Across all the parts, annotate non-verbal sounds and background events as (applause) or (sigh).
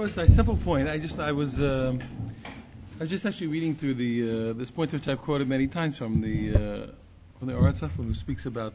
Was a simple point. I just I was um, I was just actually reading through the uh, this point which I've quoted many times from the uh, from the Orataf who speaks about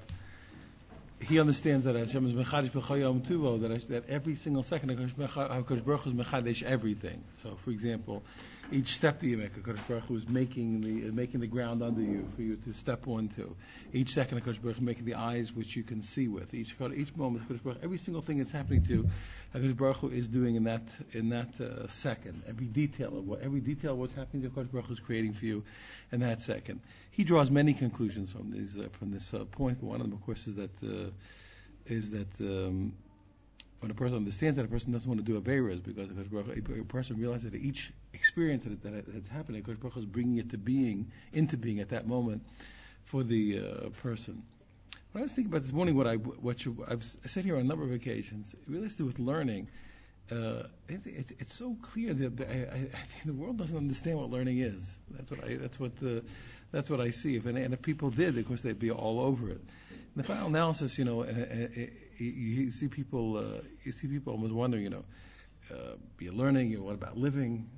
he understands that Hashem is mechadish b'chayom tuvo that that every single second Hakadosh Baruch Hu is mechadish everything. So, for example, each step that you make, Hakadosh Baruch Hu is making the uh, making the ground under you for you to step onto. Each second, Hakadosh Baruch Hu making the eyes which you can see with. Each each moment, Hakadosh Baruch every single thing that's happening to Hakadosh Baruch Hu is doing in that in that uh, second. Every detail of what every detail of what's happening to Hakadosh Baruch Hu is creating for you in that second. He draws many conclusions from these uh, from this uh, point. One of them, of course, is that uh, is that um, when a person understands that a person doesn't want to do Averas because a, person realizes that each experience that, that that's happening, Kosh Baruch is bringing it to being, into being at that moment for the uh, person. When I was thinking about this morning, what I what you, I've said here on a number of occasions, it really has to do with learning. Uh, it, it, it's so clear that I, I, think the world doesn't understand what learning is. That's what I that's what the, that's what I see. If and, if people did, of course, they'd be all over it. In the final analysis, you know, uh, uh, you see people, uh, you see people almost wondering, you know, uh, be learning, you know, what about living?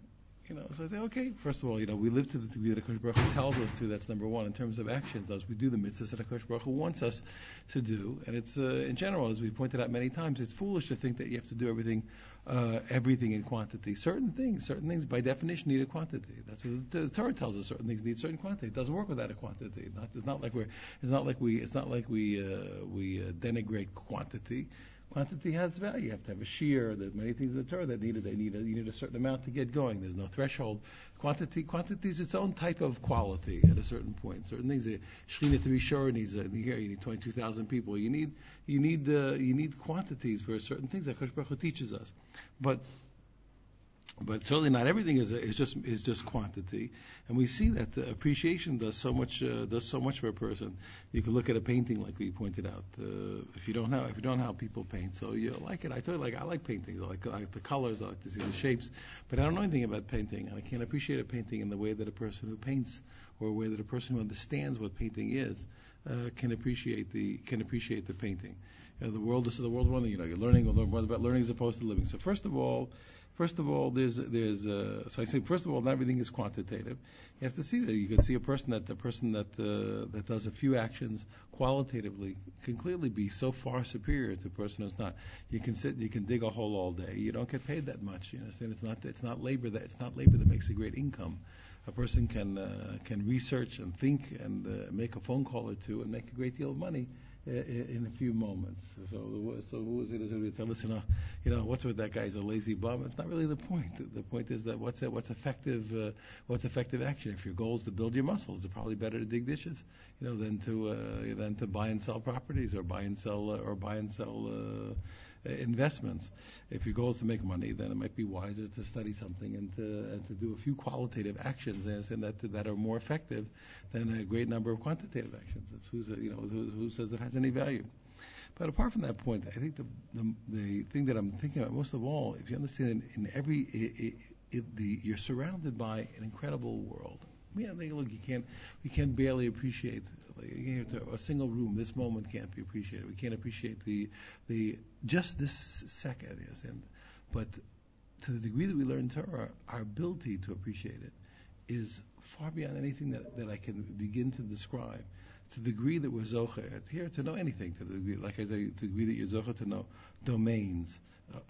You know, so I say, okay, first of all, you know, we live to the degree that Akash Baruch Hu tells us to. That's number one. In terms of actions, as we do the mitzvahs that Akash Baruch Hu wants us to do, and it's uh, in general, as we pointed out many times, it's foolish to think that you have to do everything, uh, everything in quantity. Certain things, certain things by definition need a quantity. That's what the, the Torah tells us. Certain things need certain quantity. It doesn't work without a quantity. Not, it's not like we're, it's not like we, it's not like we, uh, we uh, denigrate quantity quantity has value. You have to have a shiur. There's many things in the Torah that need it. They need a, you need a certain amount to get going. There's no threshold. Quantity, quantity is its own type of quality at a certain point. Certain things, shechina to be sure needs a, here you need 22,000 people. You need you need uh, you need quantities for certain things that Kosh teaches us. But but certainly not everything is, is just is just quantity, and we see that appreciation does so much uh, does so much for a person. You can look at a painting like we pointed out. Uh, if you don't know if you don't know how people paint, so you like it. I told you like I like paintings. I like, I like the colors. I like to see the shapes, but I don't know anything about painting, and I can't appreciate a painting in the way that a person who paints or way that a person who understands what painting is uh, can appreciate the can appreciate the painting. You know, the world this is the world running. You know, you're learning more about learning as opposed to living. So first of all First of all, there's there's uh, so I say first of all, not everything is quantitative. You have to see that you can see a person that a person that uh, that does a few actions qualitatively can clearly be so far superior to a person who's not. You can sit, you can dig a hole all day. You don't get paid that much. You understand? It's not it's not labor that it's not labor that makes a great income. A person can uh, can research and think and uh, make a phone call or two and make a great deal of money in a few moments. So, so who is it going to tell us, you know, you know, what's with that guy? He's a lazy bum. It's not really the point. The point is that what's what's effective, uh, what's effective action. If your goal is to build your muscles, it's probably better to dig dishes, you know, than to uh, than to buy and sell properties or buy and sell uh, or buy and sell. Uh, investments. If your goal is to make money, then it might be wiser to study something and to, and to do a few qualitative actions and that that are more effective than a great number of quantitative actions. It's who's you know who, who says it has any value. But apart from that point, I think the, the, the thing that I'm thinking about most of all, if you understand, in, every it, it, the, you're surrounded by an incredible world. Look, you can barely appreciate a single room. This moment can't be appreciated. We can't appreciate the, the just this second. But to the degree that we learn Torah, our ability to appreciate it is far beyond anything that, I can begin to describe. To the degree that we're zocher here to know anything, to the degree, like I say, to the degree that you're zocher to know domains,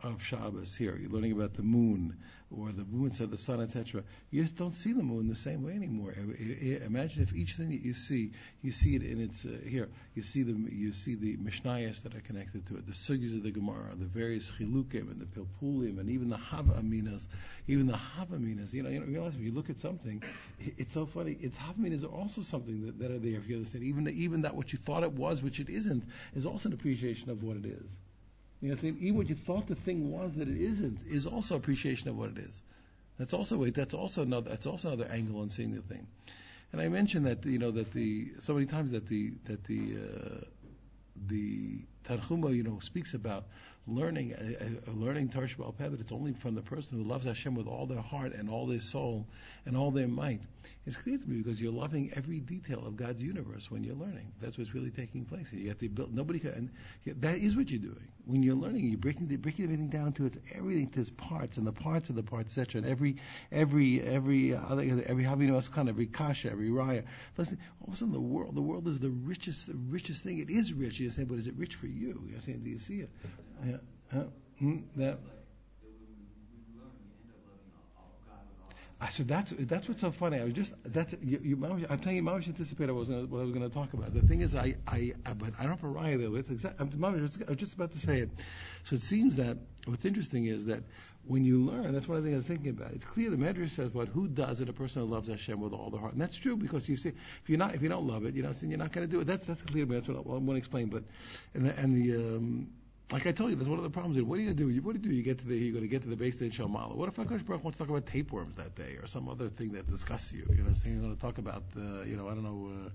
of Shabbos here. You're learning about the moon or the movements of the sun, etc. You just don't see the moon the same way anymore. Imagine if each thing that you see, you see it in its uh, here. You see the you see the mishnayos that are connected to it, the sugyas of the Gemara, the various chilukim and the pilpulim, and even the havaminas, even the havaminas. You know, you know, realize if you look at something, it's so funny. It's havaminas are also something that, that are there. If you understand, even even that what you thought it was, which it isn't, is also an appreciation of what it is. You know, even what you thought the thing was that it isn't is also appreciation of what it is. That's also. That's also another. That's also another angle on seeing the thing. And I mentioned that you know that the so many times that the that the uh, the Tanchuma, you know, speaks about learning, uh, learning Torah Shabbat that it's only from the person who loves Hashem with all their heart and all their soul and all their might. It's clear to me because you're loving every detail of God's universe when you're learning. That's what's really taking place. You have the ability, nobody can, and that is what you're doing. When you're learning, you're breaking, breaking everything down to its everything to its parts and the parts of the parts, etc. And every, every, every, uh, every Havinu kind every kasha, every raya. Listen, all of a sudden the world, the world is the richest, the richest thing. It is rich. You say, but is it rich for you? You're saying, you see it? Yeah. Huh? Hmm? That. Said that's that's what's so funny. I was just that's you, you I'm telling you, Mamish anticipated what I was gonna, what I was going to talk about. The thing is, I I, I but I don't have a raya there. It's exact. I'm, I was just about to say it. So it seems that what's interesting is that when you learn, that's one of the things I was thinking about. It's clear the Medrash says, "What who does it? A person who loves Hashem with all their heart." And that's true because you see, if you're not if you don't love it, you know, you're not going to do it. That's that's clear. That's what I, I want to explain. But and the, and the um, like I told you, that's one of the problems. What are you to do? What do you do? You get to the, you're to get to the base station Shalmala. What if Hakadosh Baruch wants to talk about tapeworms that day, or some other thing that disgusts you? You know, saying going to talk about, uh, you know, I don't know, uh,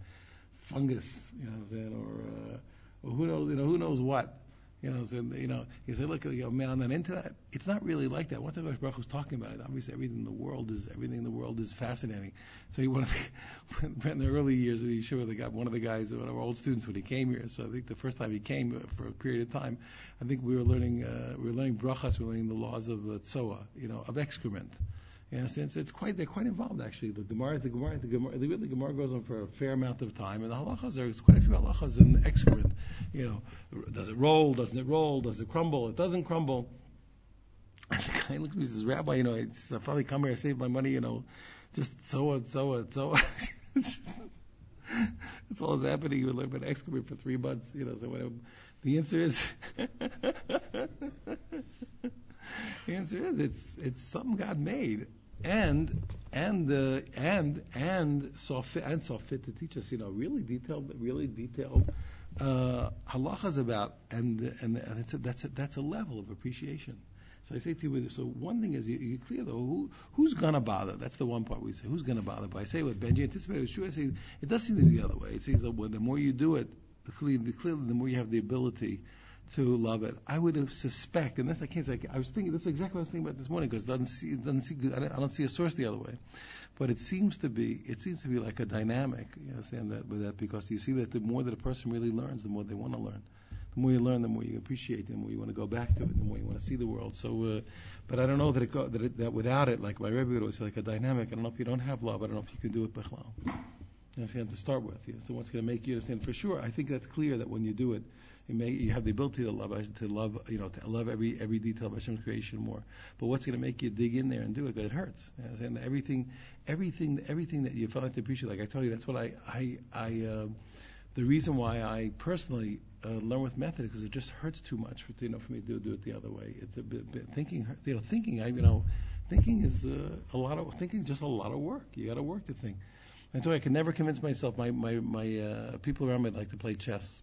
fungus. You know, what I'm saying, or, uh, or who knows, you know, who knows what. You know, so, you know, you say, look, you know, man, I'm not into that. It's not really like that. Once Hakadosh Baruch was talking about it, obviously everything in the world is everything in the world is fascinating. So he one of the, (laughs) in the early years of the yeshiva, the guy, one of the guys, one of our old students, when he came here. So I think the first time he came for a period of time, I think we were learning uh, we were learning brachas, we were learning the laws of uh, tzoa, you know, of excrement. You understand? It's, quite they're quite involved actually. The Gemara, the Gemara, the Gemara, the, the Gemara goes on for a fair amount of time, and the halachas there's quite a few halachas in excrement. You know, does it roll? Doesn't it roll? Does it crumble? It doesn't crumble. (laughs) And the guy looks at me and says, Rabbi, you know, it's I finally come here, I save my money, you know, just so and so and so. (laughs) That's all that's happening. You learn about excrement for three months, you know. So whatever. The answer is. (laughs) the answer is it's it's something God made and and uh, and and saw and saw to teach us, you know, really detailed, really detailed uh, halachas about, and and, and a, that's a, that's a level of appreciation. So I say to you, so one thing is you, you clear though, who, who's gonna bother? That's the one part we say, who's gonna bother? But I say what Benji anticipated was true. I say it does seem to be the other way. It seems that the more you do it, the clearly, the, clearly, the more you have the ability to love it. I would have suspect, and that's the case. I was thinking that's exactly what I was thinking about this morning because doesn't see, doesn't see, I don't, I don't see a source the other way. But it seems to be, it seems to be like a dynamic. You understand that with that because you see that the more that a person really learns, the more they want to learn. The more you learn, the more you appreciate the more you want to go back to it, the more you want to see the world. So, uh, but I don't know that it go, that, it, that without it, like my Rebbe would always say, like a dynamic. I don't know if you don't have love. I don't know if you can do it bichlal. You understand to start with. You so what's going to make you understand for sure? I think that's clear that when you do it, you, have the ability to love to love you know to love every every detail of Hashem's creation more. But what's going to make you dig in there and do it? Because it hurts. You know, and everything, everything, everything that you felt like to appreciate. Like I told you, that's what I I I. Uh, the reason why I personally uh, learn with method because it just hurts too much for you know for me to do it the other way. It's a bit, bit thinking. You know, thinking. I you know, thinking is uh, a lot of thinking just a lot of work. You got to work think. I told you I could never convince myself. My my my uh, people around me like to play chess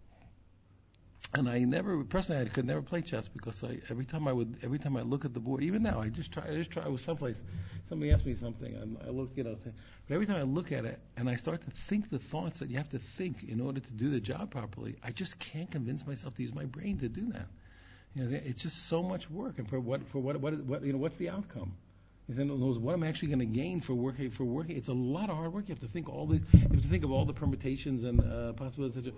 and I never personally I could never play chess because I every time I would every time I look at the board even now I just try I just try was someplace somebody asked me something and I look you know but every time I look at it and I start to think the thoughts that you have to think in order to do the job properly I just can't convince myself to use my brain to do that you know it's just so much work and for what for what what, what you know what's the outcome what I'm actually going to gain for working for working. It's a lot of hard work. You have to think all the you have to think of all the permutations and uh, possibilities.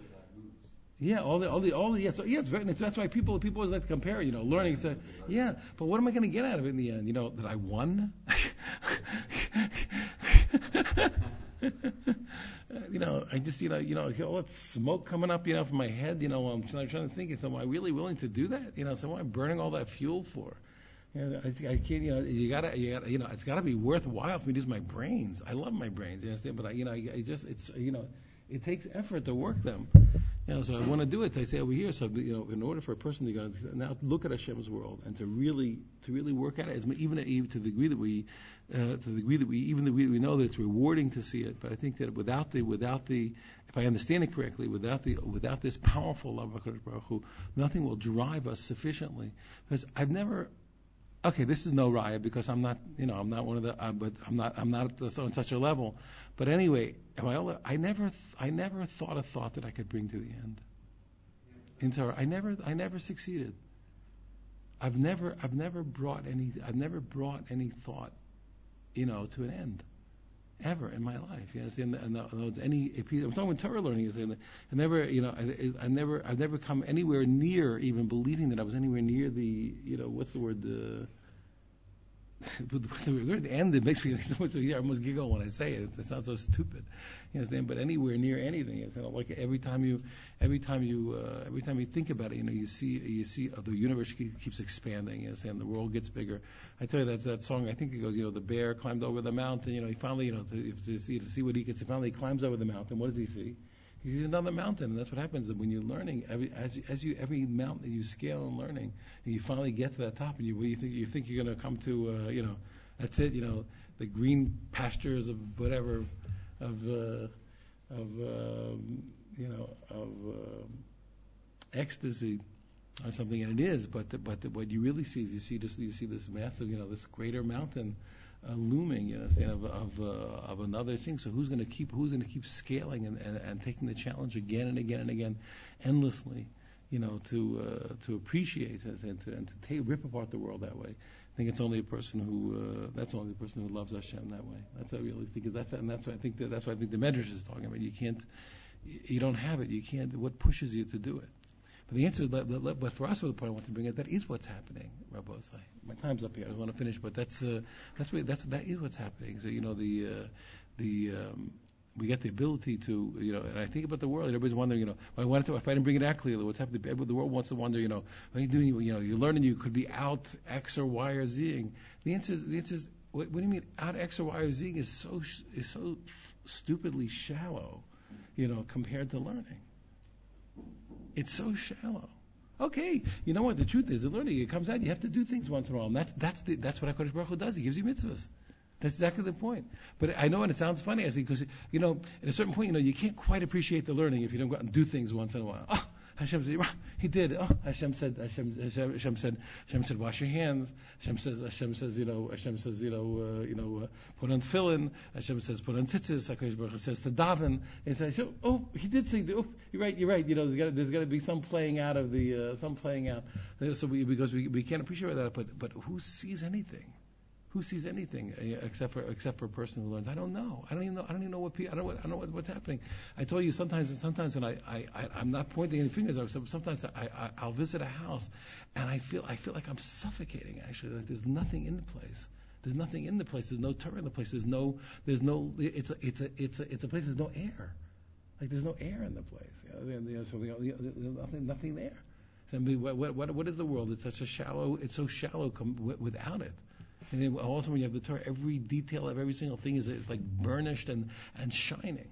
Yeah, all the, all the, all the, yeah, so, yeah, it's very, that's why people, people always like to compare, you know, learning, say, yeah, but what am I going to get out of it in the end? You know, that I won? (laughs) you know, I just, you know, you know, all that smoke coming up, you know, from my head, you know, I'm trying, trying to think, so am I really willing to do that? You know, so what am I burning all that fuel for? You know, I, I can't, you know, you gotta, you gotta, you know, it's gotta be worthwhile for me to use my brains. I love my brains, you understand? But I, you know, I, I just, it's, you know, it takes effort to work them. You know, so I want to do it. So I say over here. So you know, in order for a person to go now look at Hashem's world and to really to really work at it, even to the degree that we uh, to the degree that we even the we know that it's rewarding to see it. But I think that without the without the if I understand it correctly, without the without this powerful love of Baruch Hu, nothing will drive us sufficiently. Because I've never okay, this is no raya because I'm not, you know, I'm not one of the, uh, but I'm not, I'm not at on such a level. But anyway, I, I never, I never thought a thought that I could bring to the end. in Torah. I never, I never succeeded. I've never, I've never brought any, I've never brought any thought, you know, to an end, ever in my life. You understand? And the, any, I'm talking about Torah learning. You understand? I never, you know, I, I never, I've never come anywhere near even believing that I was anywhere near the, you know, what's the word, the (laughs) end, it makes me (laughs) almost giggle when I say it. It sounds so stupid, you understand? But anywhere near anything, know, like every time you, every time you, uh, every time you think about it, you know, you see, you see, uh, the universe keeps expanding, you understand? The world gets bigger. I tell you, that's that song. I think it goes, you know, the bear climbed over the mountain. You know, he finally, you know, to, to see to see what he gets. He finally climbs over the mountain. What does he see? He sees another mountain, and that's what happens when you're learning. Every, as as you every mountain that you scale and learning, and you finally get to that top, and you you think you think you're going to come to, uh, you know, that's it. You know, the green pastures of whatever, of uh, of um, you know of uh, ecstasy or something, and it is. But the, but the, what you really see is you see this you see this massive, you know, this greater mountain looming, you understand, of of, uh, of another thing. So who's going to keep who's going to keep scaling and, and, and taking the challenge again and again and again, endlessly, you know, to uh, to appreciate it and to and to take, rip apart the world that way. I think it's only a person who uh, that's only the person who loves Hashem that way. That's what I really think. That's and that's what I think. That, that's what I think the Medrash is talking about. You can't, you don't have it. You can't. What pushes you to do it? But the answer, but for us, the point I want to bring out, that is what's happening, Rabbi Osai. My time's up here. I want to finish, but that's uh, that's what, that's that is what's happening. So you know the uh, the um, we get the ability to, you know, and I think about the world. Everybody's wondering, you know, I wanted to, if I didn't bring it out clearly, what's happening? The world wants to wonder, you know, what are you doing? You know, you're learning. You could be out X or Y or Zing. The answer is, the answer is, what, what do you mean out X or Y or Zing is so is so stupidly shallow, you know, compared to learning. It's so shallow. Okay, you know what? The truth is, the learning it comes out. You have to do things once in a while, and that's that's the, that's what Hakadosh Baruch Hu does. He gives you mitzvahs. That's exactly the point. But I know, and it sounds funny, I think, because you know, at a certain point, you know, you can't quite appreciate the learning if you don't go out and do things once in a while. Oh, Hashem said, he did. Oh, Hashem said, Hashem, Hashem, Hashem said, Hashem said, wash your hands. Hashem says, Hashem says, you know, Hashem says, you know, uh, you know, uh, put on tefillin. Hashem says, put on tzitzis. Hakadosh Baruch Hu says to daven. And says, oh, he did say, oh, you're right, you're right. You know, there's got got to be some playing out of the, uh, some playing out. So we, because we we can't appreciate that, but but who sees anything? Who sees anything uh, except for except for a person who learns? I don't know. I don't even know. I don't even know what I don't. I don't know what, what's happening. I told you sometimes. and Sometimes when I, I, I am not pointing any fingers. Sometimes I, I I'll visit a house, and I feel I feel like I'm suffocating. Actually, like there's nothing in the place. There's nothing in the place. There's no Torah in the place. There's no. There's no. It's a. It's a. It's a. It's a place. There's no air. Like there's no air in the place. You know, so there's nothing. Nothing there. I mean, what, what, what is the world? It's such a shallow. It's so shallow com- without it. And then also when you have the Torah, every detail of every single thing is, is like burnished and, and shining.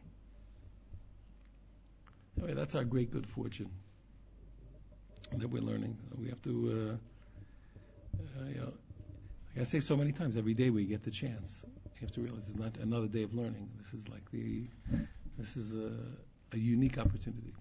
Anyway, that's our great good fortune that we're learning. We have to, uh, uh, you know, like I say so many times, every day we get the chance. You have to realize it's not another day of learning. This is like the, this is a, a unique opportunity.